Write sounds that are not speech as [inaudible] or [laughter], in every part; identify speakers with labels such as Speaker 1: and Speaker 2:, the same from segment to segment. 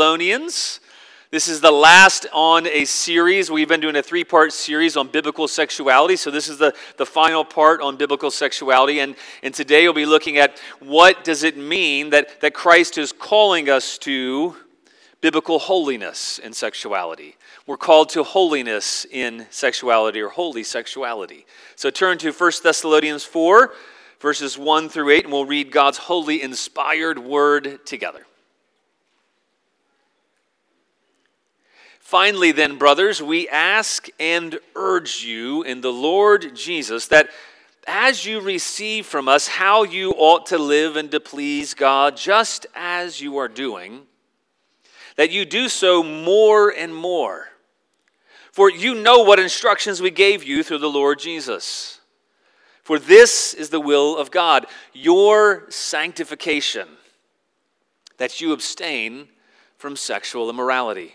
Speaker 1: Thessalonians. This is the last on a series. We've been doing a three part series on biblical sexuality. So, this is the, the final part on biblical sexuality. And, and today we'll be looking at what does it mean that, that Christ is calling us to biblical holiness in sexuality. We're called to holiness in sexuality or holy sexuality. So, turn to 1 Thessalonians 4, verses 1 through 8, and we'll read God's holy, inspired word together. Finally, then, brothers, we ask and urge you in the Lord Jesus that as you receive from us how you ought to live and to please God, just as you are doing, that you do so more and more. For you know what instructions we gave you through the Lord Jesus. For this is the will of God, your sanctification, that you abstain from sexual immorality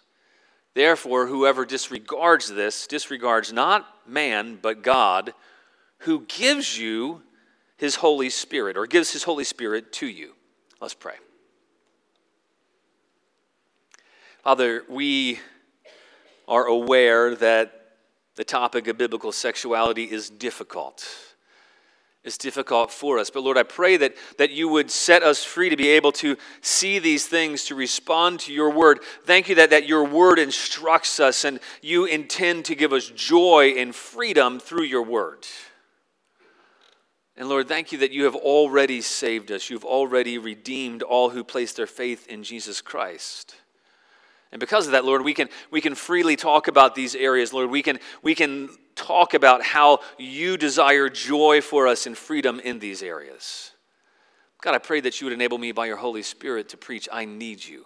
Speaker 1: Therefore, whoever disregards this disregards not man, but God, who gives you his Holy Spirit, or gives his Holy Spirit to you. Let's pray. Father, we are aware that the topic of biblical sexuality is difficult is difficult for us. But Lord, I pray that, that you would set us free to be able to see these things, to respond to your word. Thank you that, that your word instructs us and you intend to give us joy and freedom through your word. And Lord, thank you that you have already saved us. You've already redeemed all who place their faith in Jesus Christ. And because of that, Lord, we can, we can freely talk about these areas. Lord, we can, we can talk about how you desire joy for us and freedom in these areas. God, I pray that you would enable me by your Holy Spirit to preach, I need you.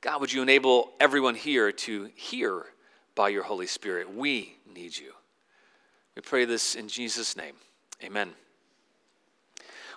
Speaker 1: God, would you enable everyone here to hear by your Holy Spirit, we need you. We pray this in Jesus' name. Amen.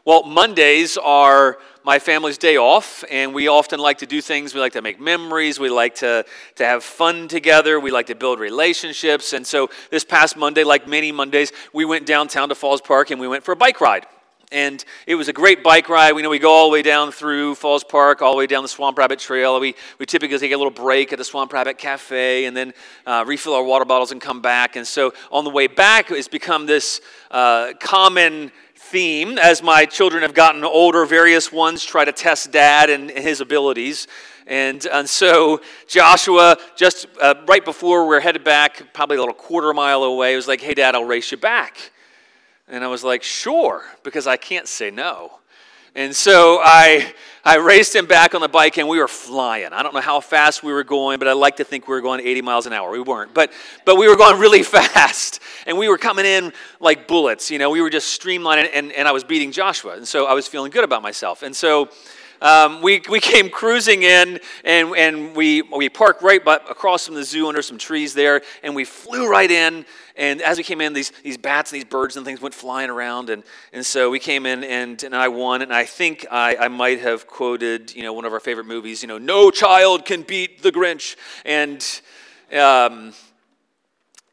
Speaker 1: Well, Mondays are my family's day off, and we often like to do things. We like to make memories. We like to, to have fun together. We like to build relationships. And so this past Monday, like many Mondays, we went downtown to Falls Park and we went for a bike ride. And it was a great bike ride. We know we go all the way down through Falls Park, all the way down the Swamp Rabbit Trail. We, we typically take a little break at the Swamp Rabbit Cafe and then uh, refill our water bottles and come back. And so on the way back, it's become this uh, common theme as my children have gotten older. Various ones try to test dad and his abilities. And, and so Joshua, just uh, right before we we're headed back, probably a little quarter mile away, was like, hey, dad, I'll race you back. And I was like, sure, because I can't say no. And so I, I raced him back on the bike and we were flying. I don't know how fast we were going, but I like to think we were going 80 miles an hour. We weren't, but, but we were going really [laughs] fast. And we were coming in like bullets. You know, we were just streamlining and, and I was beating Joshua. And so I was feeling good about myself. And so um, we, we came cruising in and, and we, we parked right by, across from the zoo under some trees there and we flew right in. And as we came in these, these bats and these birds and things went flying around and, and so we came in and, and i won. And i think I, I might have quoted you know one of our favorite movies you know no child can beat the grinch. And um,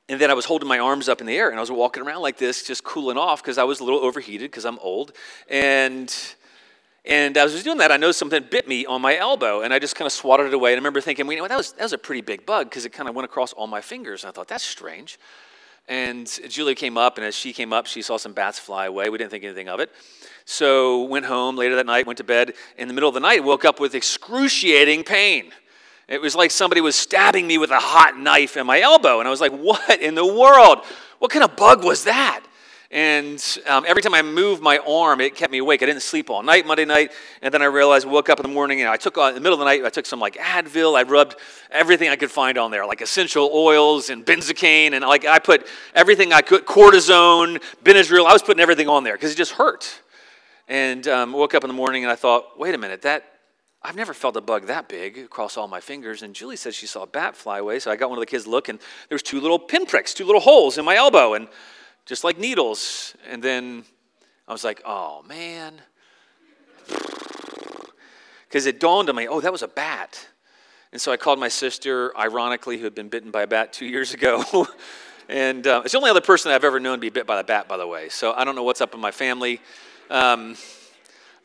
Speaker 1: and then I was holding my arms up in the air and I was walking around like this, just cooling off because I was a little overheated because I'm old. And and as I was doing that, I noticed something bit me on my elbow, and I just kind of swatted it away. And I remember thinking, well, you know, that was, that was a pretty big bug because it kind of went across all my fingers. And I thought, that's strange. And Julia came up, and as she came up, she saw some bats fly away. We didn't think anything of it. So went home later that night, went to bed. In the middle of the night, woke up with excruciating pain. It was like somebody was stabbing me with a hot knife in my elbow. And I was like, what in the world? What kind of bug was that? And um, every time I moved my arm, it kept me awake. I didn't sleep all night Monday night. And then I realized, I woke up in the morning, and I took, uh, in the middle of the night, I took some like Advil. I rubbed everything I could find on there, like essential oils and benzocaine. And like I put everything I could, cortisone, Benadryl. I was putting everything on there because it just hurt. And um, woke up in the morning and I thought, wait a minute, that, I've never felt a bug that big across all my fingers. And Julie said she saw a bat fly away. So I got one of the kids look, and there was two little pinpricks, two little holes in my elbow, and just like needles. And then I was like, oh, man. [sighs] Because it dawned on me, oh, that was a bat. And so I called my sister, ironically, who had been bitten by a bat two years ago. [laughs] and uh, it's the only other person I've ever known to be bit by a bat, by the way. So I don't know what's up in my family. Um, [laughs]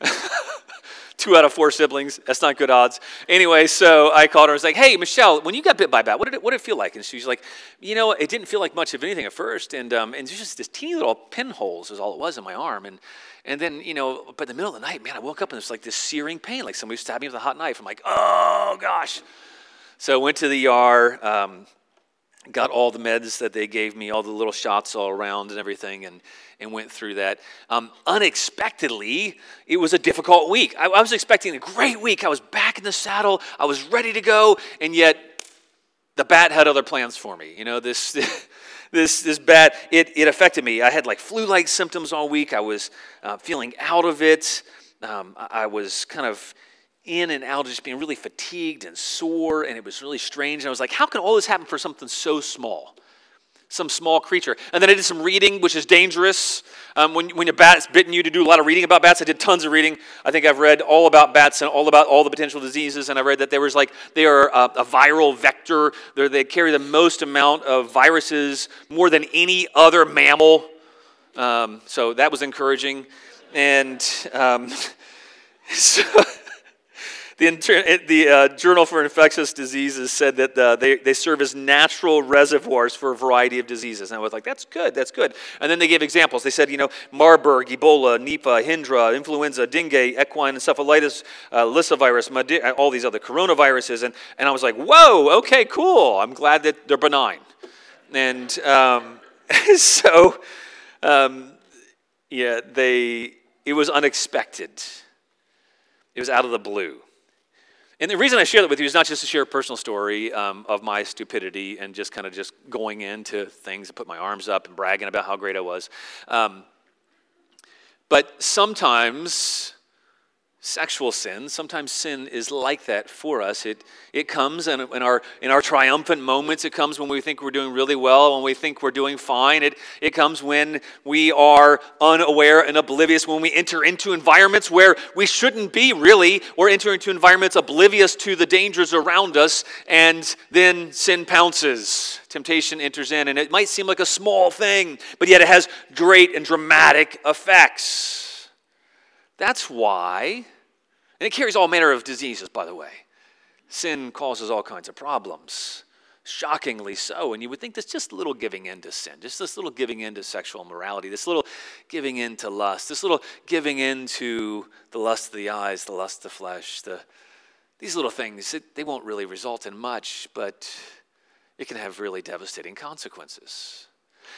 Speaker 1: two out of four siblings. That's not good odds. Anyway, so I called her. I was like, "Hey, Michelle, when you got bit by a bat, what did it, what did it feel like?" And she's like, "You know, it didn't feel like much of anything at first, and um, and just this teeny little pinholes is all it was in my arm, and and then you know, but in the middle of the night, man, I woke up and there's like this searing pain, like somebody stabbed me with a hot knife. I'm like, oh gosh. So I went to the ER. Um, got all the meds that they gave me, all the little shots all around and everything, and, and went through that. Um, unexpectedly, it was a difficult week. I, I, was expecting a great week. I was back in the saddle, I was ready to go, and yet the bat had other plans for me. You know, this. [laughs] this, this bat, it, it affected me. I had like flu like symptoms all week. I was uh, feeling out of it. Um, I was kind of in and out, just being really fatigued and sore, and it was really strange. And I was like, how can all this happen for something so small? Some small creature. And then I did some reading, which is dangerous. Um, when, when a bat's bitten you to do a lot of reading about bats, I did tons of reading. I think I've read all about bats and all about all the potential diseases. And I read that there was like, they are a, a viral vector. They're, they carry the most amount of viruses, more than any other mammal. Um, so that was encouraging. And um, [laughs] so. The, the uh, Journal for Infectious Diseases said that uh, they, they serve as natural reservoirs for a variety of diseases. And I was like, that's good, that's good. And then they gave examples. They said, you know, Marburg, Ebola, Nipah, Hendra, influenza, dengue, equine encephalitis, uh, lyssavirus, uh, all these other coronaviruses. And, and I was like, whoa, okay, cool. I'm glad that they're benign. And um, [laughs] so, um, yeah, they, it was unexpected. It was out of the blue. And the reason I share that with you is not just to share a personal story um, of my stupidity and just kind of just going into things and put my arms up and bragging about how great I was. Um, but sometimes sexual sin. Sometimes sin is like that for us. It, it comes in, in, our, in our triumphant moments. It comes when we think we're doing really well, when we think we're doing fine. It, it comes when we are unaware and oblivious, when we enter into environments where we shouldn't be really, or enter into environments oblivious to the dangers around us, and then sin pounces. Temptation enters in, and it might seem like a small thing, but yet it has great and dramatic effects. That's why, and it carries all manner of diseases, by the way. Sin causes all kinds of problems, shockingly so. And you would think that's just a little giving in to sin, just this little giving in to sexual morality, this little giving in to lust, this little giving in to the lust of the eyes, the lust of the flesh, the, these little things, it, they won't really result in much, but it can have really devastating consequences.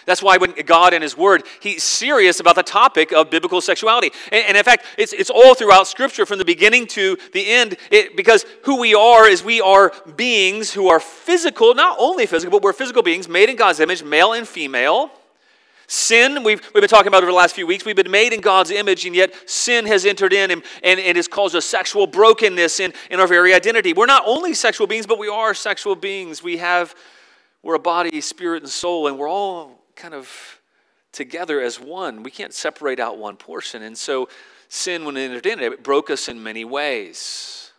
Speaker 1: That's why when God and His Word, He's serious about the topic of biblical sexuality. And, and in fact, it's, it's all throughout Scripture from the beginning to the end it, because who we are is we are beings who are physical, not only physical, but we're physical beings made in God's image, male and female. Sin, we've, we've been talking about over the last few weeks, we've been made in God's image, and yet sin has entered in and, and, and has caused a sexual brokenness in, in our very identity. We're not only sexual beings, but we are sexual beings. We have, we're a body, spirit, and soul, and we're all kind of together as one. We can't separate out one portion. And so sin, when it entered in, it broke us in many ways.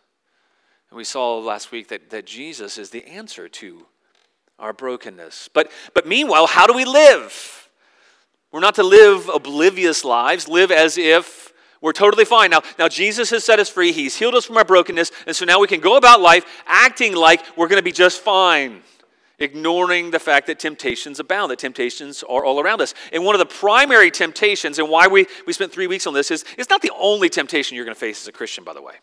Speaker 1: And we saw last week that, that Jesus is the answer to our brokenness. But, but meanwhile, how do we live? We're not to live oblivious lives, live as if we're totally fine. Now, now Jesus has set us free. He's healed us from our brokenness. And so now we can go about life acting like we're going to be just fine ignoring the fact that temptations abound, that temptations are all around us. And one of the primary temptations, and why we, we spent three weeks on this, is it's not the only temptation you're going to face as a Christian, by the way.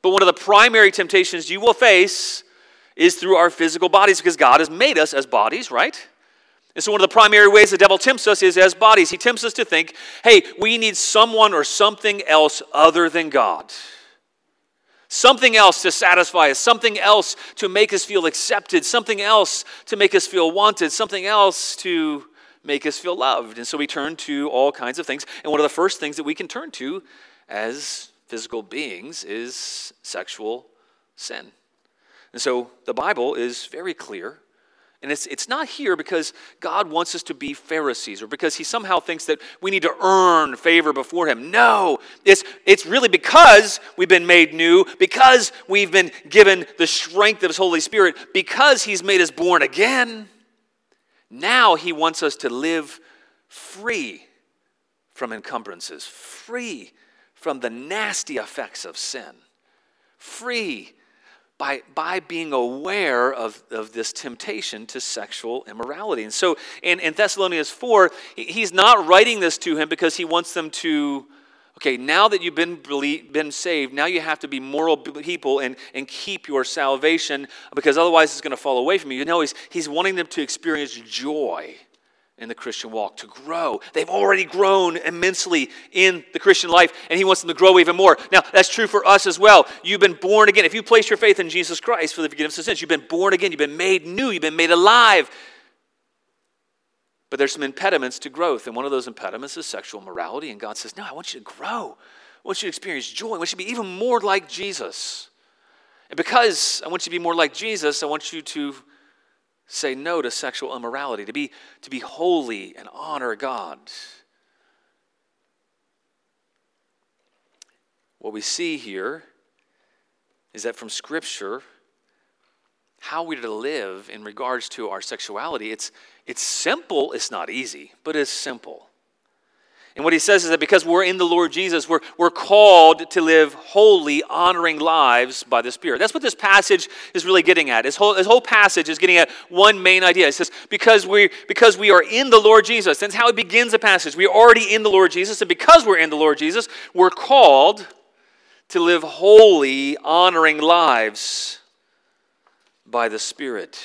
Speaker 1: But one of the primary temptations you will face is through our physical bodies because God has made us as bodies, right? And so, one of the primary ways the devil tempts us is as bodies. He tempts us to think, hey, we need someone or something else other than God something else to satisfy us, something else to make us feel accepted, something else to make us feel wanted, something else to make us feel loved. And so we turn to all kinds of things. And one of the first things that we can turn to as physical beings is sexual sin. And so the Bible is very clear. And it's, it's not here because God wants us to be Pharisees or because he somehow thinks that we need to earn favor before him. No, it's, it's really because we've been made new, because we've been given the strength of his Holy Spirit, because he's made us born again. Now he wants us to live free from encumbrances, free from the nasty effects of sin, free by, by being aware of, of this temptation to sexual immorality. And so in, in Thessalonians 4, he's not writing this to him because he wants them to, okay, now that you've been, been saved, now you have to be moral people and, and keep your salvation because otherwise it's going to fall away from you. You know, he's, he's wanting them to experience joy in the Christian walk, to grow. They've already grown immensely in the Christian life, and He wants them to grow even more. Now, that's true for us as well. You've been born again. If you place your faith in Jesus Christ for the forgiveness of sins, you've been born again. You've been made new. You've been made alive. But there's some impediments to growth, and one of those impediments is sexual morality. And God says, No, I want you to grow. I want you to experience joy. I want you to be even more like Jesus. And because I want you to be more like Jesus, I want you to say no to sexual immorality, to be, to be holy and honor God. What we see here is that from Scripture, how we're to live in regards to our sexuality, it's, it's simple, it's not easy, but it's simple. And what he says is that because we're in the Lord Jesus, we're, we're called to live holy, honoring lives by the Spirit. That's what this passage is really getting at. This whole, this whole passage is getting at one main idea. It says, because we, because we are in the Lord Jesus, that's how it begins the passage. We're already in the Lord Jesus, and because we're in the Lord Jesus, we're called to live holy, honoring lives by the Spirit.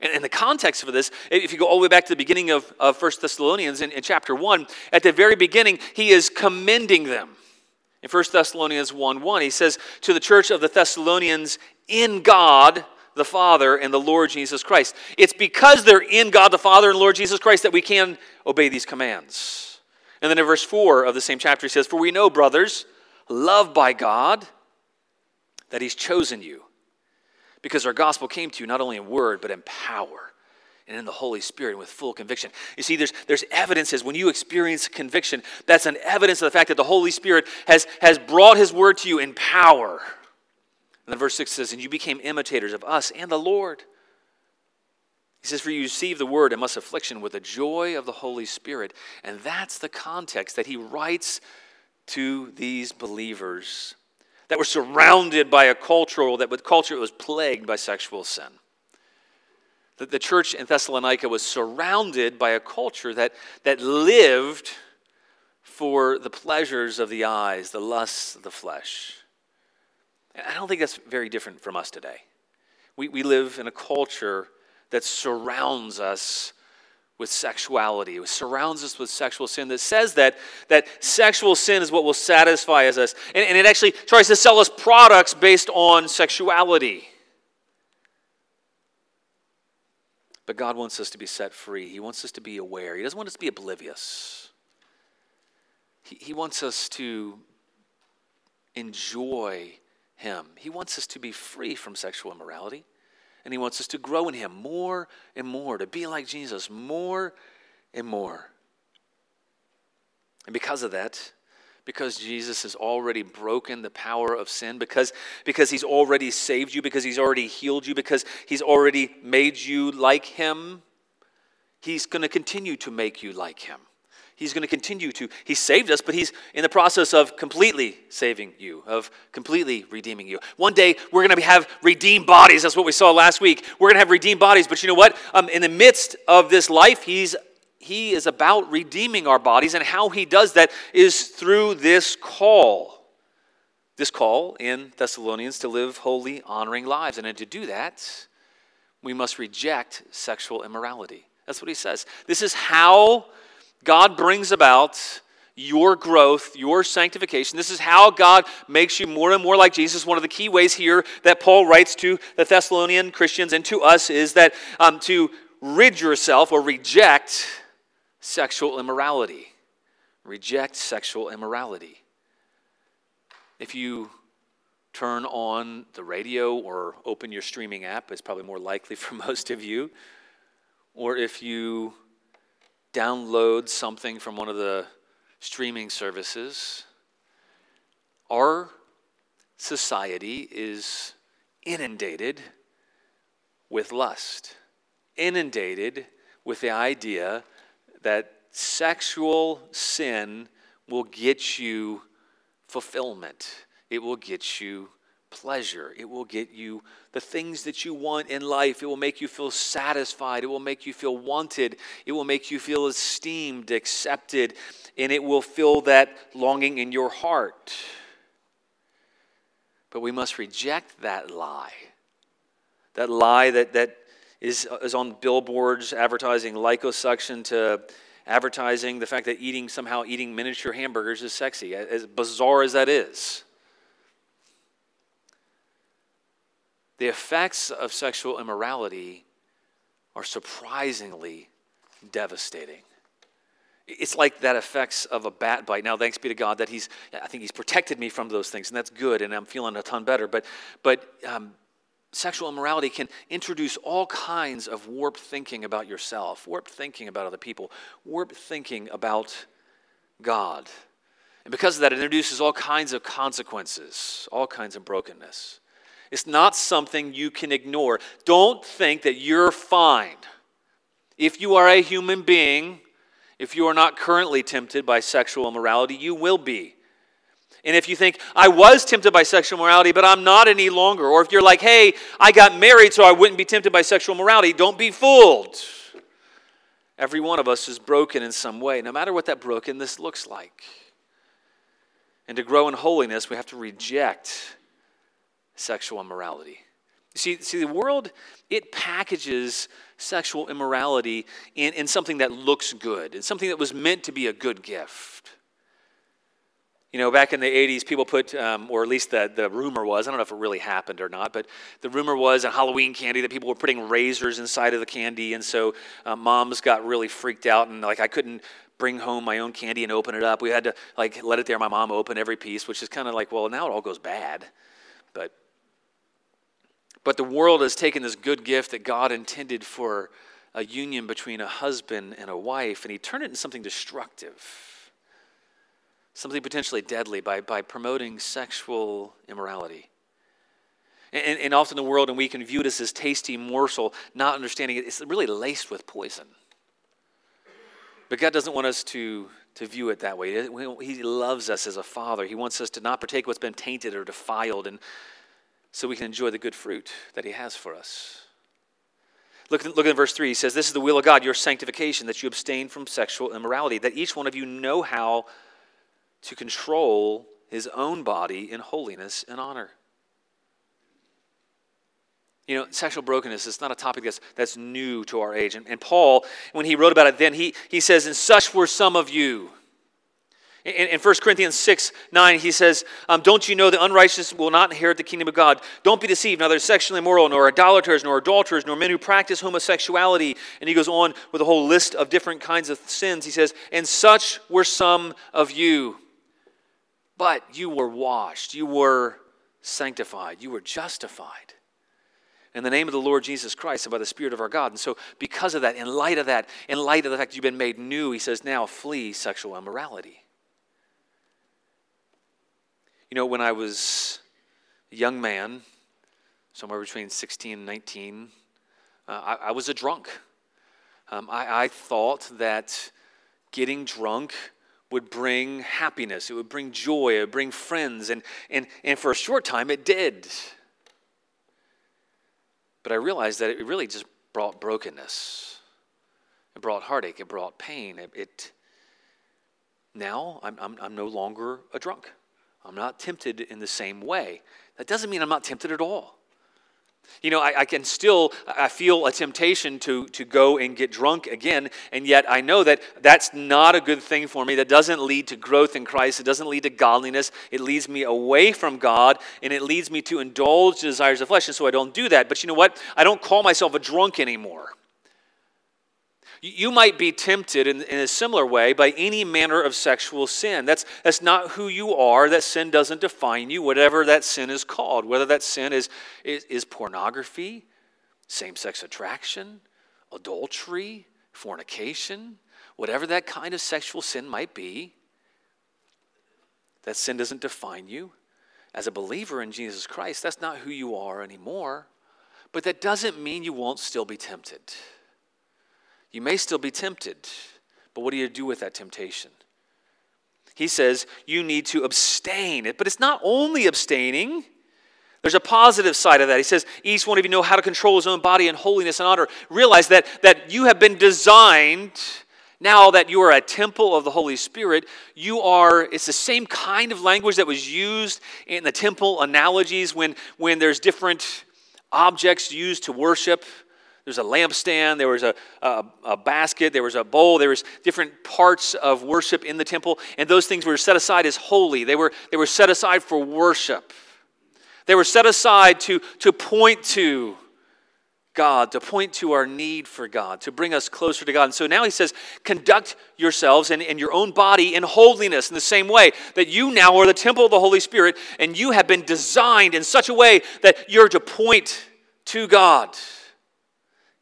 Speaker 1: And in the context of this, if you go all the way back to the beginning of, of 1 Thessalonians in, in chapter 1, at the very beginning, he is commending them. In 1 Thessalonians 1 1, he says, To the church of the Thessalonians in God the Father and the Lord Jesus Christ. It's because they're in God the Father and Lord Jesus Christ that we can obey these commands. And then in verse 4 of the same chapter, he says, For we know, brothers, loved by God, that he's chosen you because our gospel came to you not only in word, but in power and in the Holy Spirit and with full conviction. You see, there's, there's evidences when you experience conviction, that's an evidence of the fact that the Holy Spirit has, has brought His word to you in power. And then verse 6 says, And you became imitators of us and the Lord. He says, For you received the word and must affliction with the joy of the Holy Spirit. And that's the context that he writes to these believers that were surrounded by a cultural that with culture it was plagued by sexual sin. That the church in Thessalonica was surrounded by a culture that, that lived for the pleasures of the eyes, the lusts of the flesh. I don't think that's very different from us today. We, we live in a culture that surrounds us with sexuality. It surrounds us with sexual sin that says that, that sexual sin is what will satisfy us. And, and it actually tries to sell us products based on sexuality. But God wants us to be set free. He wants us to be aware. He doesn't want us to be oblivious. He, he wants us to enjoy Him. He wants us to be free from sexual immorality and He wants us to grow in Him more and more, to be like Jesus more and more. And because of that, because Jesus has already broken the power of sin, because, because He's already saved you, because He's already healed you, because He's already made you like Him, He's going to continue to make you like Him. He's going to continue to. He saved us, but He's in the process of completely saving you, of completely redeeming you. One day, we're going to have redeemed bodies. That's what we saw last week. We're going to have redeemed bodies, but you know what? Um, in the midst of this life, He's he is about redeeming our bodies, and how he does that is through this call. This call in Thessalonians to live holy, honoring lives. And to do that, we must reject sexual immorality. That's what he says. This is how God brings about your growth, your sanctification. This is how God makes you more and more like Jesus. One of the key ways here that Paul writes to the Thessalonian Christians and to us is that um, to rid yourself or reject sexual immorality. Reject sexual immorality. if you turn on the radio or open your streaming app, it's probably more likely [laughs] for most of you, or if you download something from one of the streaming services, our society is inundated with lust, inundated with the idea that sexual sin will get you fulfillment, it will get you pleasure, it will get you the things that you want in life, it will make you feel satisfied, it will make you feel wanted, it will make you feel esteemed, accepted, and it will fill that longing in your heart. But we must reject that lie. That lie that, that is, is on billboards advertising liposuction to advertising the fact that eating somehow eating miniature hamburgers is sexy, as bizarre as that is. The effects of sexual immorality are surprisingly devastating. It's like that effects of a bat bite. Now, thanks be to God that He's, I think He's protected me from those things, and that's good, and I'm feeling a ton better. But, but um, sexual immorality can introduce all kinds of warped thinking about yourself, warped thinking about other people, warped thinking about God. And because of that, it introduces all kinds of consequences, all kinds of brokenness. It's not something you can ignore. Don't think that you're fine. If you are a human being, if you are not currently tempted by sexual immorality, you will be. And if you think, I was tempted by sexual morality, but I'm not any longer, or if you're like, hey, I got married so I wouldn't be tempted by sexual morality, don't be fooled. Every one of us is broken in some way, no matter what that brokenness looks like. And to grow in holiness, we have to reject sexual immorality. See, see, the world, it packages sexual immorality in, in something that looks good, in something that was meant to be a good gift. You know, back in the 80s, people put, um, or at least the, the rumor was, I don't know if it really happened or not, but the rumor was in Halloween candy that people were putting razors inside of the candy. And so uh, moms got really freaked out and like I couldn't bring home my own candy and open it up. We had to like let it there. My mom open every piece, which is kind of like, well, now it all goes bad. But but the world has taken this good gift that God intended for a union between a husband and a wife, and he turned it into something destructive, something potentially deadly by, by promoting sexual immorality. And, and often the world, and we can view this as tasty morsel, not understanding it, it's really laced with poison. But God doesn't want us to, to view it that way. He loves us as a father. He wants us to not partake what's been tainted or defiled. And so we can enjoy the good fruit that He has for us. Look, look at verse 3. He says, This is the will of God, your sanctification, that you abstain from sexual immorality, that each one of you know how to control his own body in holiness and honor. You know, sexual brokenness is not a topic that's, that's new to our age. And, and Paul, when he wrote about it then, he, he says, And such were some of you. In, in 1 Corinthians 6 9, he says, um, Don't you know the unrighteous will not inherit the kingdom of God? Don't be deceived, neither sexually immoral, nor idolaters, nor adulterers, nor men who practice homosexuality. And he goes on with a whole list of different kinds of sins. He says, And such were some of you. But you were washed, you were sanctified, you were justified in the name of the Lord Jesus Christ and by the Spirit of our God. And so, because of that, in light of that, in light of the fact that you've been made new, he says, now flee sexual immorality. You know, when I was a young man, somewhere between 16 and 19, uh, I, I, was a drunk. Um, I, I thought that getting drunk would bring happiness, it would bring joy, it would bring friends, and, and, and for a short time it did. But I realized that it really just brought brokenness. It brought heartache, it brought pain. It, it now I'm, I'm, I'm no longer a drunk. I'm not tempted in the same way. That doesn't mean I'm not tempted at all. You know, I, I, can still, I feel a temptation to, to go and get drunk again, and yet I know that that's not a good thing for me. That doesn't lead to growth in Christ. It doesn't lead to godliness. It leads me away from God, and it leads me to indulge the desires of flesh, and so I don't do that. But you know what? I don't call myself a drunk anymore. You might be tempted in, in, a similar way by any manner of sexual sin. That's, that's not who you are. That sin doesn't define you, whatever that sin is called. Whether that sin is, is, is pornography, same sex attraction, adultery, fornication, whatever that kind of sexual sin might be, that sin doesn't define you. As a believer in Jesus Christ, that's not who you are anymore. But that doesn't mean you won't still be tempted. You may still be tempted, but what do you do with that temptation? He says you need to abstain. But it's not only abstaining. There's a positive side of that. He says, each one of you know how to control his own body in holiness and honor. Realize that, that you have been designed, now that you are a temple of the Holy Spirit, you are, it's the same kind of language that was used in the temple analogies when, when there's different objects used to worship. There's a lampstand, there was a, a, a, basket, there was a bowl, there was different parts of worship in the temple, and those things were set aside as holy. They were, they were set aside for worship. They were set aside to, to point to God, to point to our need for God, to bring us closer to God. And so now he says, conduct yourselves and, and your own body in holiness in the same way that you now are the temple of the Holy Spirit and you have been designed in such a way that you're to point to God.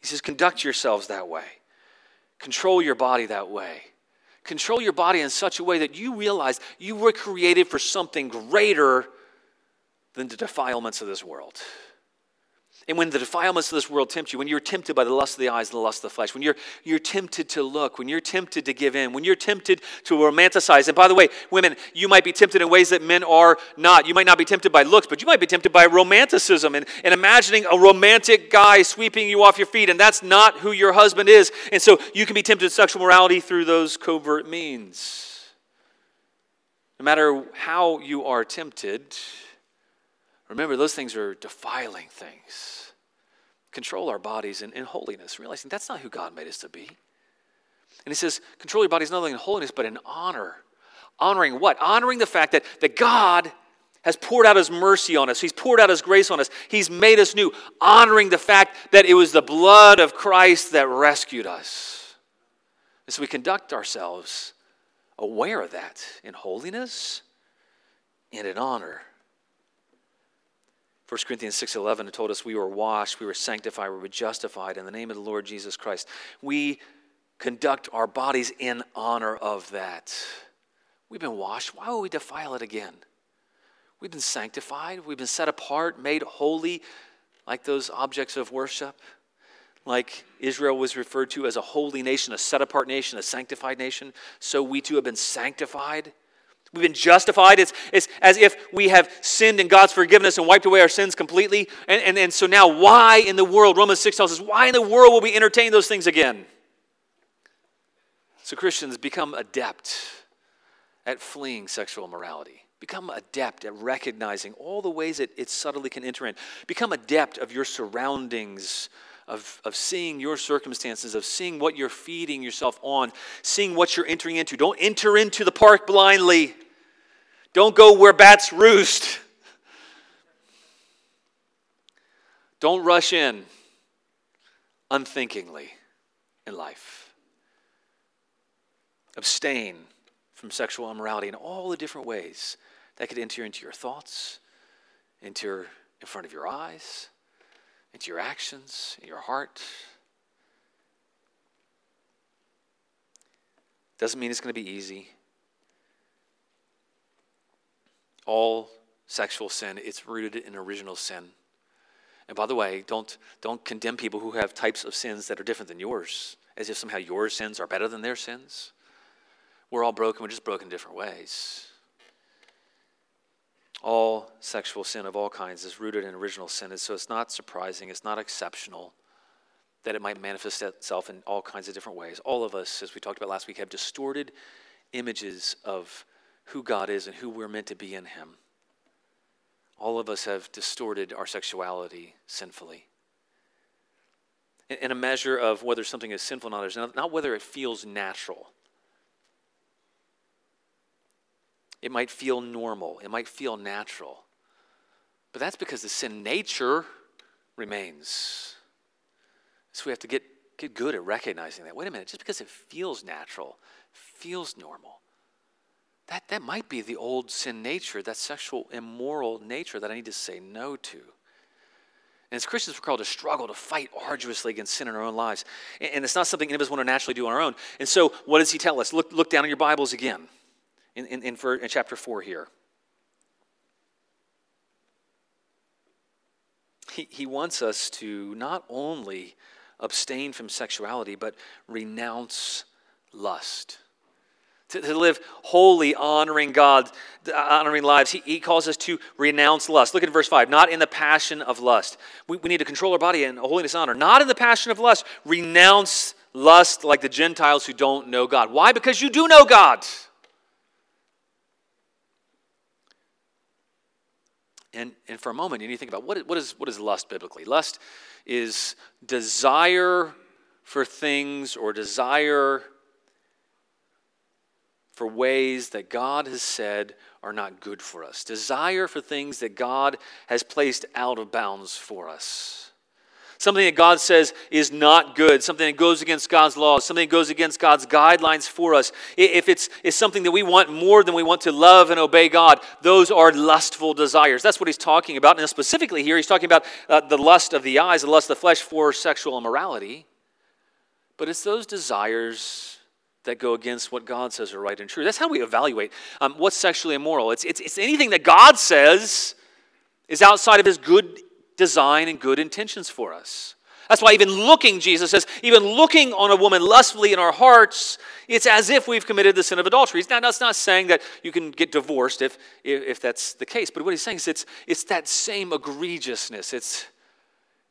Speaker 1: He says, conduct yourselves that way. Control your body that way. Control your body in such a way that you realize you were created for something greater than the defilements of this world. And when the defilements of this world tempt you, when you're tempted by the lust of the eyes and the lust of the flesh, when you're, you're tempted to look, when you're tempted to give in, when you're tempted to romanticize, and by the way, women, you might be tempted in ways that men are not. You might not be tempted by looks, but you might be tempted by romanticism and, and imagining a romantic guy sweeping you off your feet, and that's not who your husband is. And so you can be tempted to sexual morality through those covert means. No matter how you are tempted, Remember, those things are defiling things. Control our bodies in, in holiness, realizing that's not who God made us to be. And he says, control your bodies not only in holiness, but in honor. Honoring what? Honoring the fact that, that God has poured out his mercy on us. He's poured out his grace on us. He's made us new. Honoring the fact that it was the blood of Christ that rescued us. And so we conduct ourselves aware of that in holiness and in honor. 1 Corinthians 6:11 told us we were washed, we were sanctified, we were justified in the name of the Lord Jesus Christ. We conduct our bodies in honor of that. We've been washed. Why would we defile it again? We've been sanctified, we've been set apart, made holy like those objects of worship. Like Israel was referred to as a holy nation, a set apart nation, a sanctified nation, so we too have been sanctified We've been justified. It's, it's as if we have sinned in God's forgiveness and wiped away our sins completely. And, and, and so now, why in the world, Romans 6 tells us, why in the world will we entertain those things again? So, Christians, become adept at fleeing sexual immorality. Become adept at recognizing all the ways that it subtly can enter in. Become adept of your surroundings, of, of seeing your circumstances, of seeing what you're feeding yourself on, seeing what you're entering into. Don't enter into the park blindly. Don't go where bats roost. Don't rush in unthinkingly in life. Abstain from sexual immorality in all the different ways that could enter into your thoughts, enter in front of your eyes, into your actions, in your heart. Doesn't mean it's going to be easy all sexual sin, it's rooted in original sin. And by the way, don't, don't condemn people who have types of sins that are different than yours, as if somehow your sins are better than their sins. We're all broken, we're just broken in different ways. All sexual sin of all kinds is rooted in original sin, and so it's not surprising, it's not exceptional that it might manifest itself in all kinds of different ways. All of us, as we talked about last week, have distorted images of who God is and who we're meant to be in Him. All of us have distorted our sexuality sinfully. In a measure of whether something is sinful or not, not whether it feels natural. It might feel normal, it might feel natural. But that's because the sin nature remains. So we have to get get good at recognizing that. Wait a minute, just because it feels natural, feels normal, that, that might be the old sin nature, that sexual immoral nature that I need to say no to. And as Christians, we're called to struggle, to fight arduously against sin in our own lives. And it's not something any of us want to naturally do on our own. And so, what does he tell us? Look, look down in your Bibles again in, in, in, for, in chapter 4 here. He, he wants us to not only abstain from sexuality, but renounce lust to, to live holy, honoring God, honoring lives. He, he calls us to renounce lust. Look at verse 5. Not in the passion of lust. We, we need to control our body in holiness honor. Not in the passion of lust. Renounce lust like the Gentiles who don't know God. Why? Because you do know God. And, and for a moment, you need to think about what what, is, what is lust biblically? Lust is desire for things or desire for ways that God has said are not good for us, desire for things that God has placed out of bounds for us. Something that God says is not good, something that goes against God's laws, something that goes against God's guidelines for us. If it's, it's something that we want more than we want to love and obey God, those are lustful desires. That's what he's talking about. And specifically here, he's talking about uh, the lust of the eyes, the lust of the flesh for sexual immorality. But it's those desires that go against what God says are right and true. That's how we evaluate um, what's sexually immoral. It's, it's, it's anything that God says is outside of his good design and good intentions for us. That's why even looking, Jesus says, even looking on a woman lustfully in our hearts, it's as if we've committed the sin of adultery. Now, that's not saying that you can get divorced if, if, if that's the case, but what he's saying is it's, it's that same egregiousness. It's,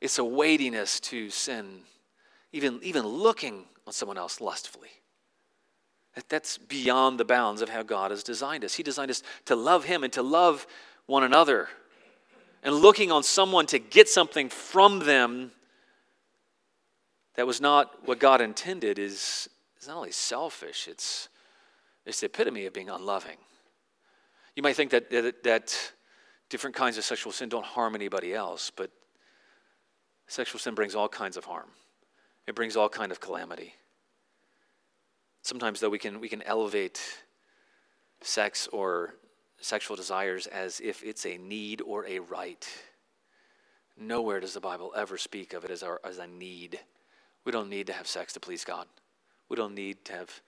Speaker 1: it's a weightiness to sin, even, even looking on someone else lustfully. That's beyond the bounds of how God has designed us. He designed us to love Him and to love one another. And looking on someone to get something from them that was not what God intended is, is not only selfish, it's, it's the epitome of being unloving. You might think that, that, that different kinds of sexual sin don't harm anybody else, but sexual sin brings all kinds of harm. It brings all kind of calamity. Sometimes, though, we can, we can elevate sex or sexual desires as if it's a need or a right. Nowhere does the Bible ever speak of it as, our, as a need. We don't need to have sex to please God. We don't need to have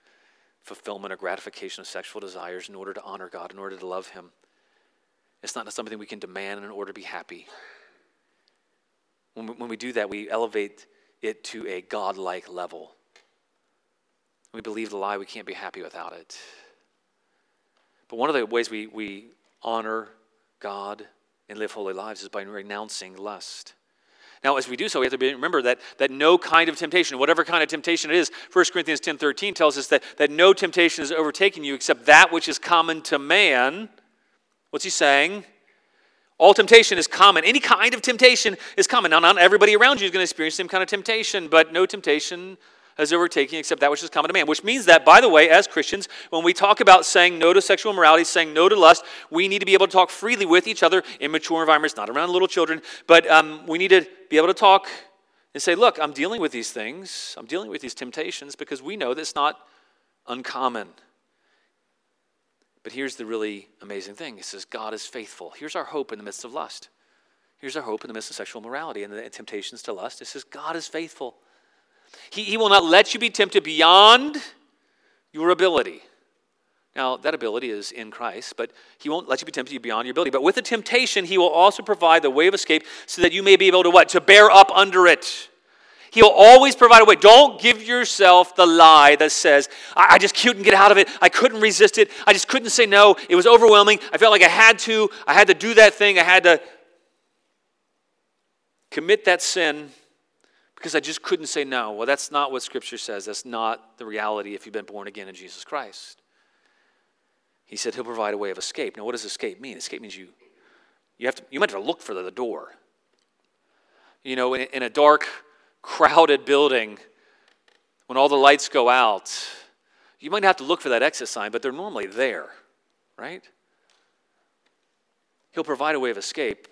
Speaker 1: fulfillment or gratification of sexual desires in order to honor God, in order to love Him. It's not something we can demand in order to be happy. When we, when we do that, we elevate it to a godlike level. We believe the lie, we can't be happy without it. But one of the ways we, we honor God and live holy lives is by renouncing lust. Now, as we do so, we have to remember that, that no kind of temptation, whatever kind of temptation it is, 1 Corinthians 10 13 tells us that, that no temptation is overtaking you except that which is common to man. What's he saying? All temptation is common. Any kind of temptation is common. Now, not everybody around you is going to experience the same kind of temptation, but no temptation has overtaken except that which is common to man. Which means that, by the way, as Christians, when we talk about saying no to sexual immorality, saying no to lust, we need to be able to talk freely with each other in mature environments, not around little children, but um, we need to be able to talk and say, look, I'm dealing with these things, I'm dealing with these temptations because we know that's not uncommon. But here's the really amazing thing. It says, God is faithful. Here's our hope in the midst of lust. Here's our hope in the midst of sexual morality and the temptations to lust. It says, God is faithful. He, he will not let you be tempted beyond your ability. Now, that ability is in Christ, but He won't let you be tempted beyond your ability. But with the temptation, He will also provide the way of escape so that you may be able to what? To bear up under it. He'll always provide a way. Don't give yourself the lie that says, I, I, just couldn't get out of it. I couldn't resist it. I just couldn't say no. It was overwhelming. I felt like I had to. I had to do that thing. I had to commit that sin because I just couldn't say no. Well, that's not what Scripture says. That's not the reality if you've been born again in Jesus Christ. He said he'll provide a way of escape. Now, what does escape mean? Escape means you, you, have to, you might have to look for the door. You know, in, in a dark, crowded building, when all the lights go out, you might have to look for that exit sign, but they're normally there, right? He'll provide a way of escape.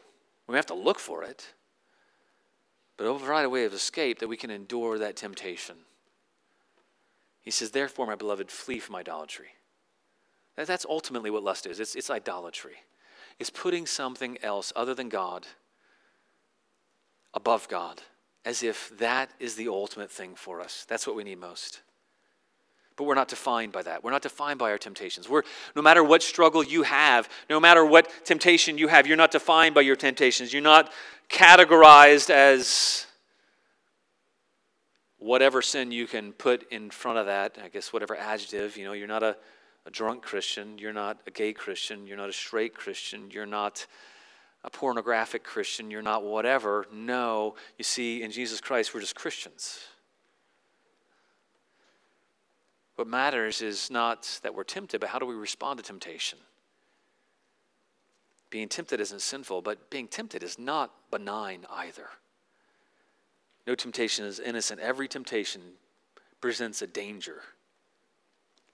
Speaker 1: We have to look for it. But provide a way of escape that we can endure that temptation. He says, Therefore, my beloved, flee from idolatry. That's ultimately what lust is it's, it's idolatry, it's putting something else other than God above God, as if that is the ultimate thing for us. That's what we need most. But we're not defined by that. We're not defined by our temptations. We're, no matter what struggle you have, no matter what temptation you have, you're not defined by your temptations. You're not categorized as whatever sin you can put in front of that, I guess whatever adjective, you know, you're not a, a drunk Christian, you're not a gay Christian, you're not a straight Christian, you're not a pornographic Christian, you're not whatever. No, you see, in Jesus Christ, we're just Christians. What matters is not that we're tempted, but how do we respond to temptation? Being tempted isn't sinful, but being tempted is not benign either. No temptation is innocent. Every temptation presents a danger.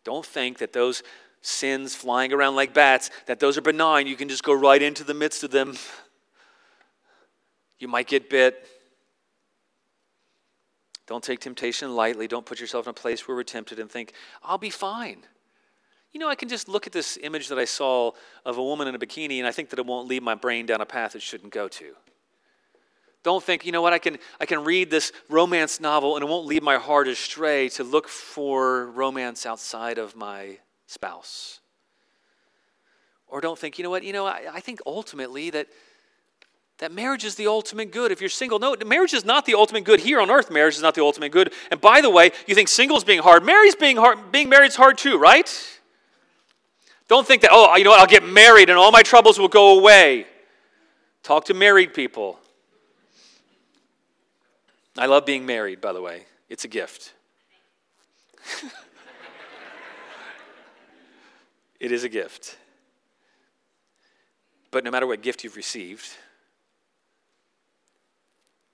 Speaker 1: Don't think that those sins flying around like bats, that those are benign. You can just go right into the midst of them. You might get bit. Don't take temptation lightly. Don't put yourself in a place where we're tempted and think, I'll be fine. You know, I can just look at this image that I saw of a woman in a bikini, and I think that it won't lead my brain down a path it shouldn't go to. Don't think, you know what, I can, I can read this romance novel and it won't lead my heart astray to look for romance outside of my spouse. Or don't think, you know what, you know, I, I think ultimately that, that marriage is the ultimate good. If you're single, no, marriage is not the ultimate good. Here on earth, marriage is not the ultimate good. And by the way, you think singles being hard, marriage being hard, being married's hard too, right? Don't think that, oh, you know what, I'll get married and all my troubles will go away. Talk to married people. I love being married, by the way. It's a gift. [laughs] it is a gift. But no matter what gift you've received,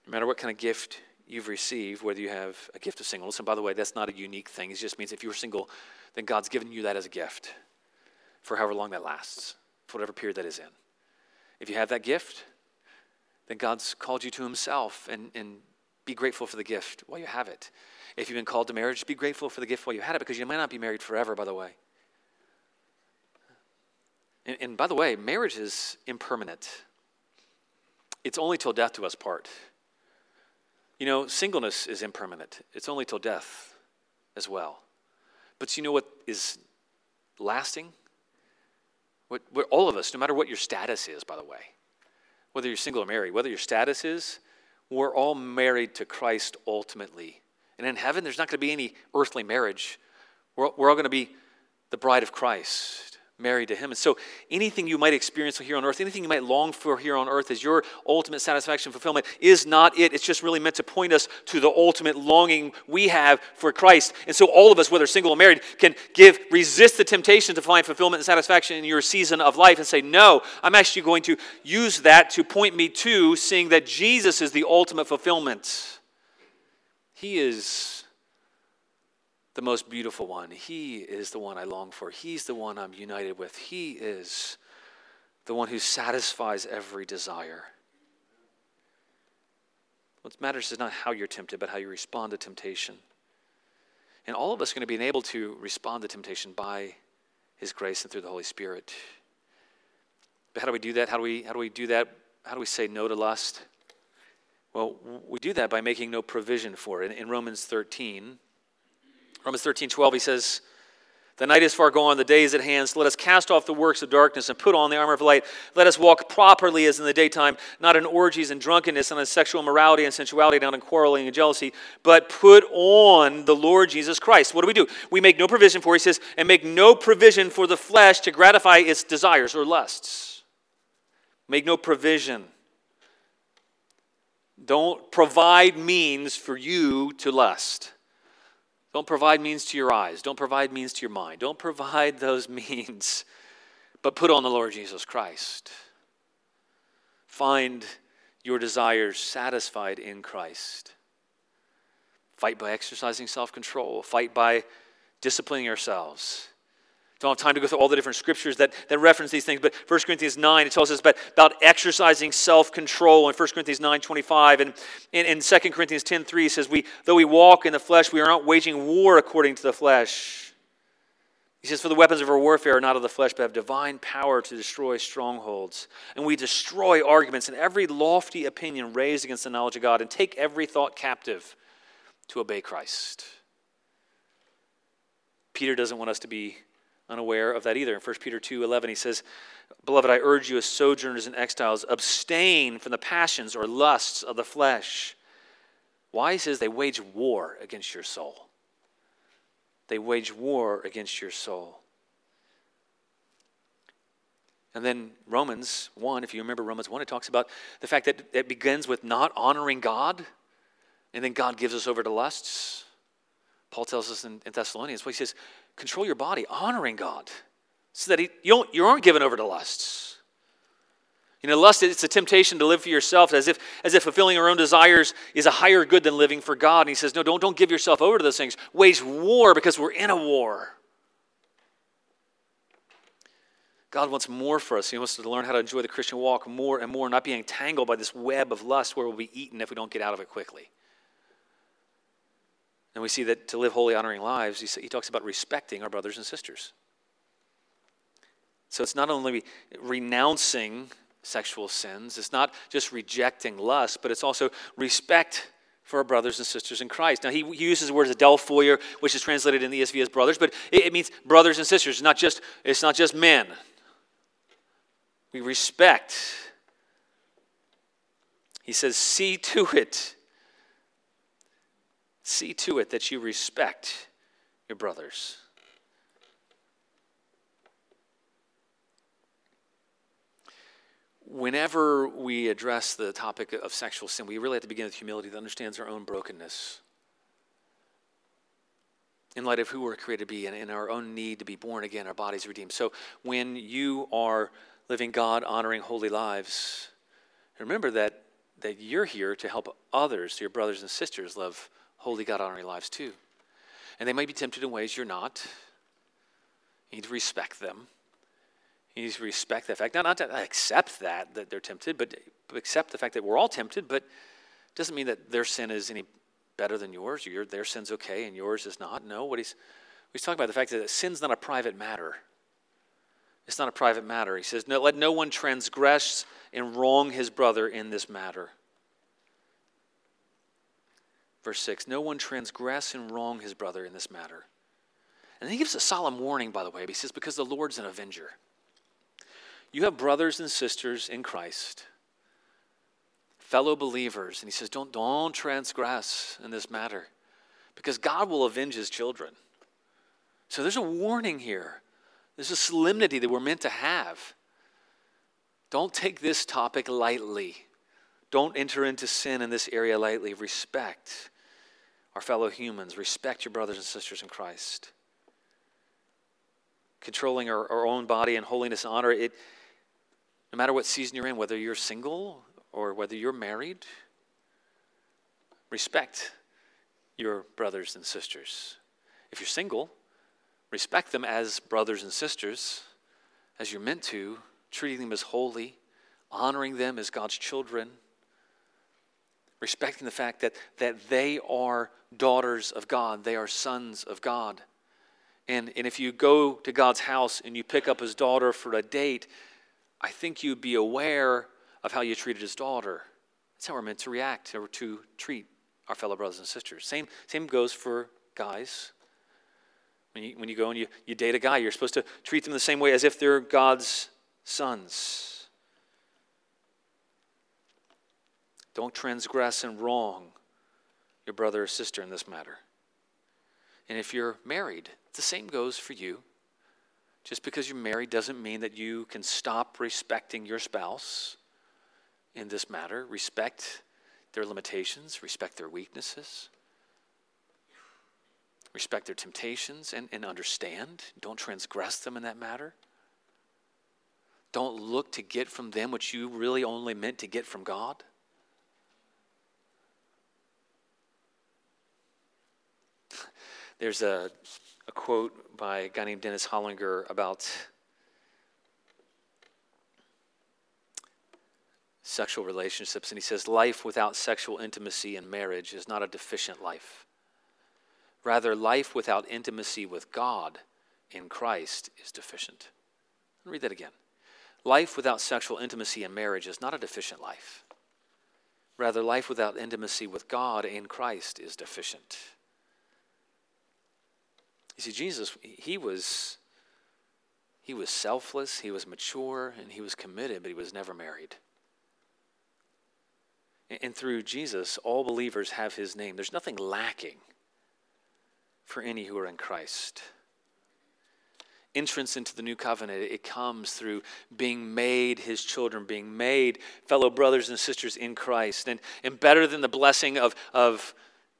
Speaker 1: no matter what kind of gift you've received, whether you have a gift of singleness, and by the way, that's not a unique thing. It just means if you're single, then God's given you that as a gift for however long that lasts, for whatever period that is in. If you have that gift, then God's called you to Himself and, and be grateful for the gift while you have it. If you've been called to marriage, be grateful for the gift while you had it because you might not be married forever, by the way. And, and by the way, marriage is impermanent, it's only till death do us part. You know, singleness is impermanent, it's only till death as well. But you know what is lasting? What, what all of us, no matter what your status is, by the way, whether you're single or married, whether your status is, we're all married to Christ ultimately. And in heaven, there's not going to be any earthly marriage. We're, we're all going to be the bride of Christ, married to Him. And so, anything you might experience here on earth, anything you might long for here on earth as your ultimate satisfaction, fulfillment, is not it. It's just really meant to point us to the ultimate longing we have for Christ. And so, all of us, whether single or married, can give, resist the temptation to find fulfillment and satisfaction in your season of life and say, No, I'm actually going to use that to point me to seeing that Jesus is the ultimate fulfillment. He is the most beautiful one. He is the one I long for. He's the one I'm united with. He is the one who satisfies every desire. What matters is not how you're tempted, but how you respond to temptation. And all of us are going to be able to respond to temptation by His grace and through the Holy Spirit. But how do we do that? How do we, how do we do that? How do we say no to lust? Well, we do that by making no provision for it. In Romans 13, Romans 13, 12, he says, The night is far gone, the day is at hand. So let us cast off the works of darkness and put on the armor of light. Let us walk properly as in the daytime, not in orgies and drunkenness and in sexual immorality and sensuality, not in quarreling and jealousy, but put on the Lord Jesus Christ. What do we do? We make no provision for, he says, and make no provision for the flesh to gratify its desires or lusts. Make no provision. Don't provide means for you to lust. Don't provide means to your eyes. Don't provide means to your mind. Don't provide those [laughs] means, but put on the Lord Jesus Christ. Find your desires satisfied in Christ. Fight by exercising self control, fight by disciplining ourselves. Don't have time to go through all the different scriptures that, that reference these things, but 1 Corinthians 9, it tells us about, about exercising self-control in 1 Corinthians 9, 25. And in, in 2 Corinthians 10, 3, says, we, though we walk in the flesh, we are not waging war according to the flesh. He says, For the weapons of our warfare are not of the flesh, but have divine power to destroy strongholds. And we destroy arguments and every lofty opinion raised against the knowledge of God and take every thought captive to obey Christ. Peter doesn't want us to be unaware of that either. In 1 Peter 2 11, he says, Beloved, I urge you as sojourners and exiles, abstain from the passions or lusts of the flesh. Why? He says they wage war against your soul. They wage war against your soul. And then Romans 1, if you remember Romans 1, it talks about the fact that it begins with not honoring God, and then God gives us over to lusts. Paul tells us in, in Thessalonians, well, he says, control your body, honoring God, so that he, you, you aren't given over to lusts. You know, lust, it's a temptation to live for yourself as if, as if fulfilling our own desires is a higher good than living for God. And he says, no, don't, don't give yourself over to those things. Wage war because we're in a war. God wants more for us. He wants us to learn how to enjoy the Christian walk more and more, not be entangled by this web of lust where we'll be eaten if we don't get out of it quickly. And we see that to live holy, honoring lives, he, talks about respecting our brothers and sisters. So it's not only renouncing sexual sins, it's not just rejecting lust, but it's also respect for our brothers and sisters in Christ. Now, he uses the word adelphoi, which is translated in the ESV as brothers, but it, means brothers and sisters. It's not just, it's not just men. We respect. He says, see to it See to it that you respect your brothers. Whenever we address the topic of sexual sin, we really have to begin with humility that understands our own brokenness in light of who we're created to be and in our own need to be born again, our bodies redeemed. So when you are living God honoring holy lives, remember that, that you're here to help others, your brothers and sisters, live holy God honoring lives too. And they may be tempted in ways you're not. You need to respect them. You need to respect that fact. Not, not to accept that, that they're tempted, but accept the fact that we're all tempted, but it doesn't mean that their sin is any better than yours. Your, their sin's okay and yours is not. No, what he's, he's talking about the fact that sin's not a private matter. It's not a private matter. He says, no, let no one transgress and wrong his brother in this matter. Verse 6 No one transgress and wrong his brother in this matter. And he gives a solemn warning, by the way. He says, Because the Lord's an avenger. You have brothers and sisters in Christ, fellow believers, and he says, Don't, don't transgress in this matter, because God will avenge his children. So there's a warning here. There's a solemnity that we're meant to have. Don't take this topic lightly. Don't enter into sin in this area lightly. Respect our fellow humans. Respect your brothers and sisters in Christ. Controlling our, our own body and holiness and honor, it, no matter what season you're in, whether you're single or whether you're married, respect your brothers and sisters. If you're single, respect them as brothers and sisters, as you're meant to, treating them as holy, honoring them as God's children respecting the fact that, that they are daughters of God, they are sons of God. And, and if you go to God's house and you pick up his daughter for a date, I think you'd be aware of how you treated his daughter. That's how we're meant to react or to treat our fellow brothers and sisters. Same, same goes for guys. When you, when you go and you, you date a guy, you're supposed to treat them the same way as if they're God's sons. Don't transgress and wrong your brother or sister in this matter. And if you're married, the same goes for you. Just because you're married doesn't mean that you can stop respecting your spouse in this matter. Respect their limitations, respect their weaknesses, respect their temptations, and, and understand. Don't transgress them in that matter. Don't look to get from them what you really only meant to get from God. There's a a quote by a guy named Dennis Hollinger about sexual relationships. And he says, Life without sexual intimacy in marriage is not a deficient life. Rather, life without intimacy with God in Christ is deficient. Read that again. Life without sexual intimacy in marriage is not a deficient life. Rather, life without intimacy with God in Christ is deficient. You see, Jesus, he was, he was selfless, he was mature, and he was committed, but he was never married. And through Jesus, all believers have his name. There's nothing lacking for any who are in Christ. Entrance into the new covenant, it comes through being made his children, being made fellow brothers and sisters in Christ. And, and better than the blessing of, of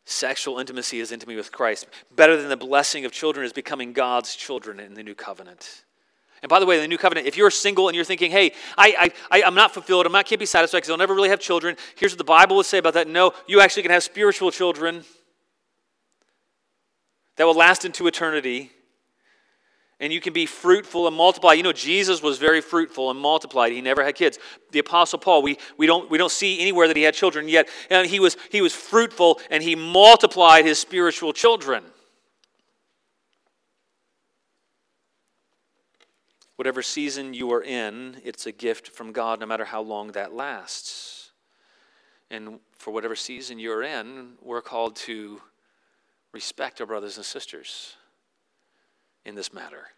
Speaker 1: sexual intimacy is intimacy with Christ, better than the blessing of children is becoming God's children in the new covenant. And by the way, the new covenant, if you're single and you're thinking, hey, I, I, I, am not fulfilled, I'm not, can't be satisfied because I'll never really have children, here's what the Bible would say about that. No, you actually can have spiritual children that will last into eternity. And you can be fruitful and multiply. You know, Jesus was very fruitful and multiplied. He never had kids. The Apostle Paul, we, we, don't, we don't see anywhere that he had children yet. And he was, he was fruitful and he multiplied his spiritual children. Whatever season you are in, it's a gift from God, no matter how long that lasts. And for whatever season you're in, we're called to respect our brothers and sisters in this matter.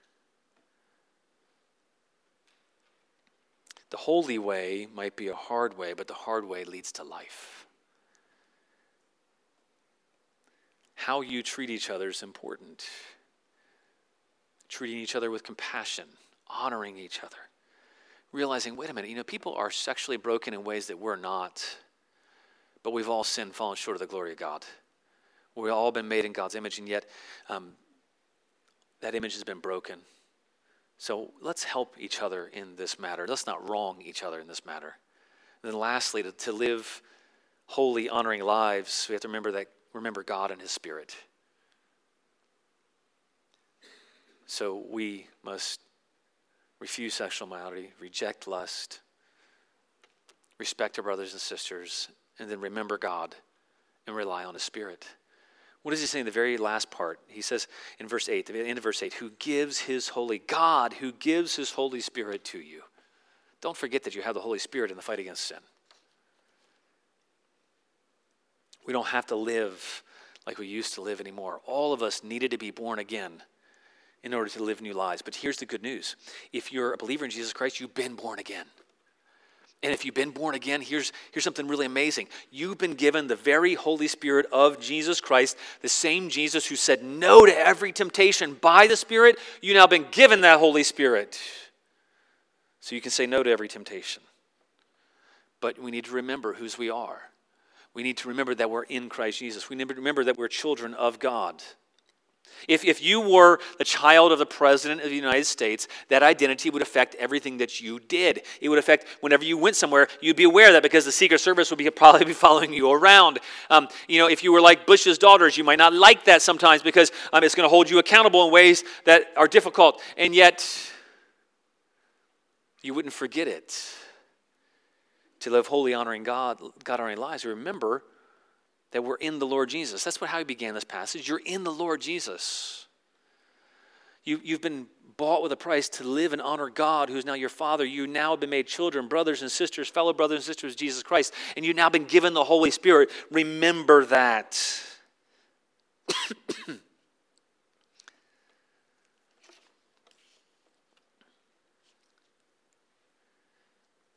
Speaker 1: The holy way might be a hard way, but the hard way leads to life. How you treat each other is important. Treating each other with compassion honoring each other. Realizing, wait a minute, you know, people are sexually broken in ways that we're not, but we've all sinned, fallen short of the glory of God. We've all been made in God's image, and yet um, that image has been broken. So let's help each other in this matter. Let's not wrong each other in this matter. And then lastly, to, to live holy, honoring lives, we have to remember that remember God and His Spirit. So we must refuse sexual immorality, reject lust, respect our brothers and sisters, and then remember God and rely on His Spirit. What does he say in the very last part? He says in verse 8, the end of verse 8, who gives his holy, God who gives his Holy Spirit to you. Don't forget that you have the Holy Spirit in the fight against sin. We don't have to live like we used to live anymore. All of us needed to be born again in order to live new lives. But here's the good news if you're a believer in Jesus Christ, you've been born again. And if you've been born again, here's, here's something really amazing. You've been given the very Holy Spirit of Jesus Christ, the same Jesus who said no to every temptation by the Spirit. You've now been given that Holy Spirit. So you can say no to every temptation. But we need to remember whose we are. We need to remember that we're in Christ Jesus. We need to remember that we're children of God. If, if you were the child of the President of the United States, that identity would affect everything that you did. It would affect whenever you went somewhere, you'd be aware of that because the Secret Service would be, [laughs] probably be following you around. Um, you know, if you were like Bush's daughters, you might not like that sometimes because um, it's going to hold you accountable in ways that are difficult. And yet, you wouldn't forget it. To live holy, honoring God, God honoring lives, remember that we're in the Lord Jesus. That's what, how he began this passage. You're in the Lord Jesus. You, you've been bought with a price to live and honor God, who's now your Father. You now have been made children, brothers and sisters, fellow brothers and sisters Jesus Christ, and you've now been given the Holy Spirit. Remember that. [coughs]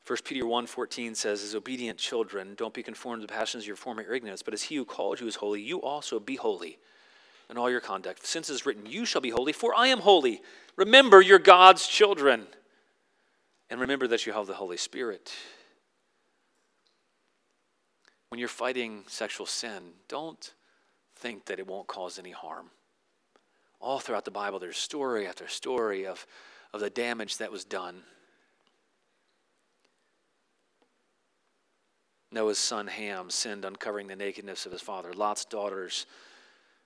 Speaker 1: 1 Peter 1.14 says, As obedient children, don't be conformed to the passions of your former ignorance, but as he who called you is holy, you also be holy in all your conduct. Since it is written, You shall be holy, for I am holy. Remember you're God's children. And remember that you have the Holy Spirit. When you're fighting sexual sin, don't think that it won't cause any harm. All throughout the Bible, there's story after story of, of the damage that was done. Noah's son Ham sinned, uncovering the nakedness of his father. Lot's daughters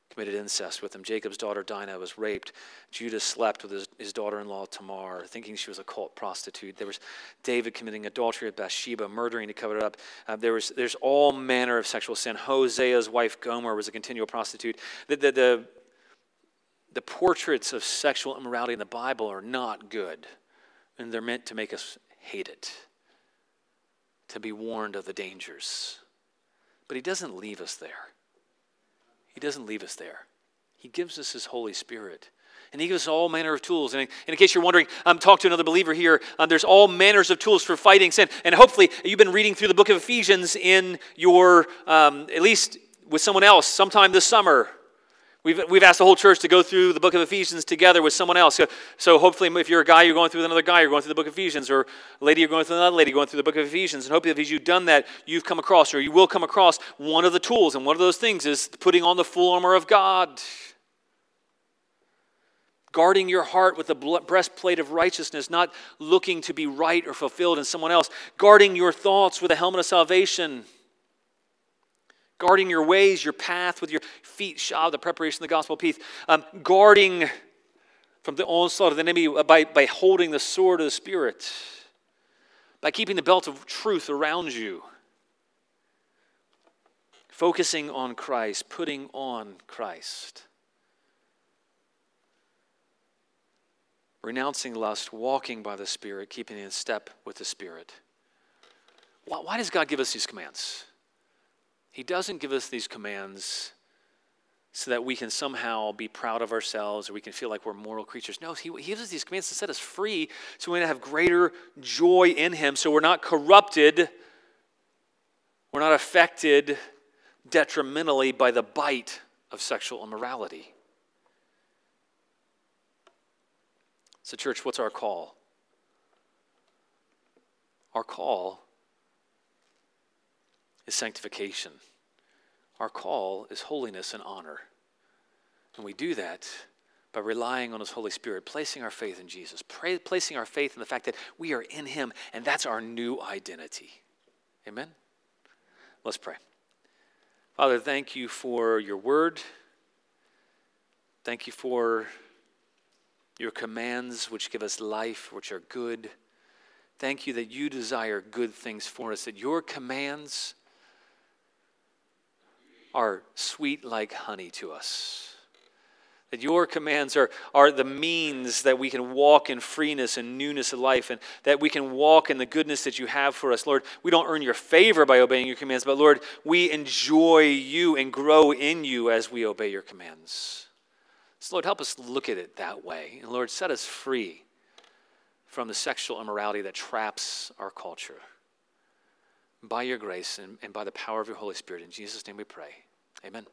Speaker 1: committed incest with him. Jacob's daughter Dinah was raped. Judah slept with his, his daughter in law Tamar, thinking she was a cult prostitute. There was David committing adultery with Bathsheba, murdering to cover it up. Uh, there was, there's all manner of sexual sin. Hosea's wife Gomer was a continual prostitute. The, the, the, the portraits of sexual immorality in the Bible are not good, and they're meant to make us hate it, to be warned of the dangers. But he doesn't leave us there. He doesn't leave us there. He gives us His Holy Spirit. And he gives us all manner of tools. And in case you're wondering, um, talk to another believer here. Um, there's all manners of tools for fighting sin. And hopefully, you've been reading through the book of Ephesians in your, um, at least with someone else, sometime this summer. We've, we've asked the whole church to go through the book of Ephesians together with someone else. So, so hopefully, if you're a guy, you're going through with another guy, you're going through the book of Ephesians, or a lady, you're going through another lady, going through the book of Ephesians. And hopefully, if you've done that, you've come across, or you will come across, one of the tools. And one of those things is putting on the full armor of God. Guarding your heart with the breastplate of righteousness, not looking to be right or fulfilled in someone else. Guarding your thoughts with a helmet of salvation guarding your ways, your path with your feet shod, the preparation of the gospel of peace, um, guarding from the onslaught of the enemy by, by holding the sword of the Spirit, by keeping the belt of truth around you, focusing on Christ, putting on Christ. Renouncing lust, walking by the Spirit, keeping in step with the Spirit. Why, why does God give us these commands? He doesn't give us these commands so that we can somehow be proud of ourselves or we can feel like we're moral creatures. No, he, he gives us these commands to set us free so we have greater joy in Him so we're not corrupted, we're not affected detrimentally by the bite of sexual immorality. So, church, what's our call? Our call is sanctification. Our call is holiness and honor. And we do that by relying on His Holy Spirit, placing our faith in Jesus, pray, placing our faith in the fact that we are in Him, and that's our new identity. Amen? Let's pray. Father, thank you for your word. Thank you for your commands, which give us life, which are good. Thank you that you desire good things for us, that your commands are sweet like honey to us. That your commands are, are the means that we can walk in freeness and newness of life, and that we can walk in the goodness that you have for us. Lord, we don't earn your favor by obeying your commands, but Lord, we enjoy you and grow in you as we obey your commands. So, Lord, help us look at it that way. And Lord, set us free from the sexual immorality that traps our culture. By your grace and, and by the power of your Holy Spirit. In Jesus' name we pray. Amen.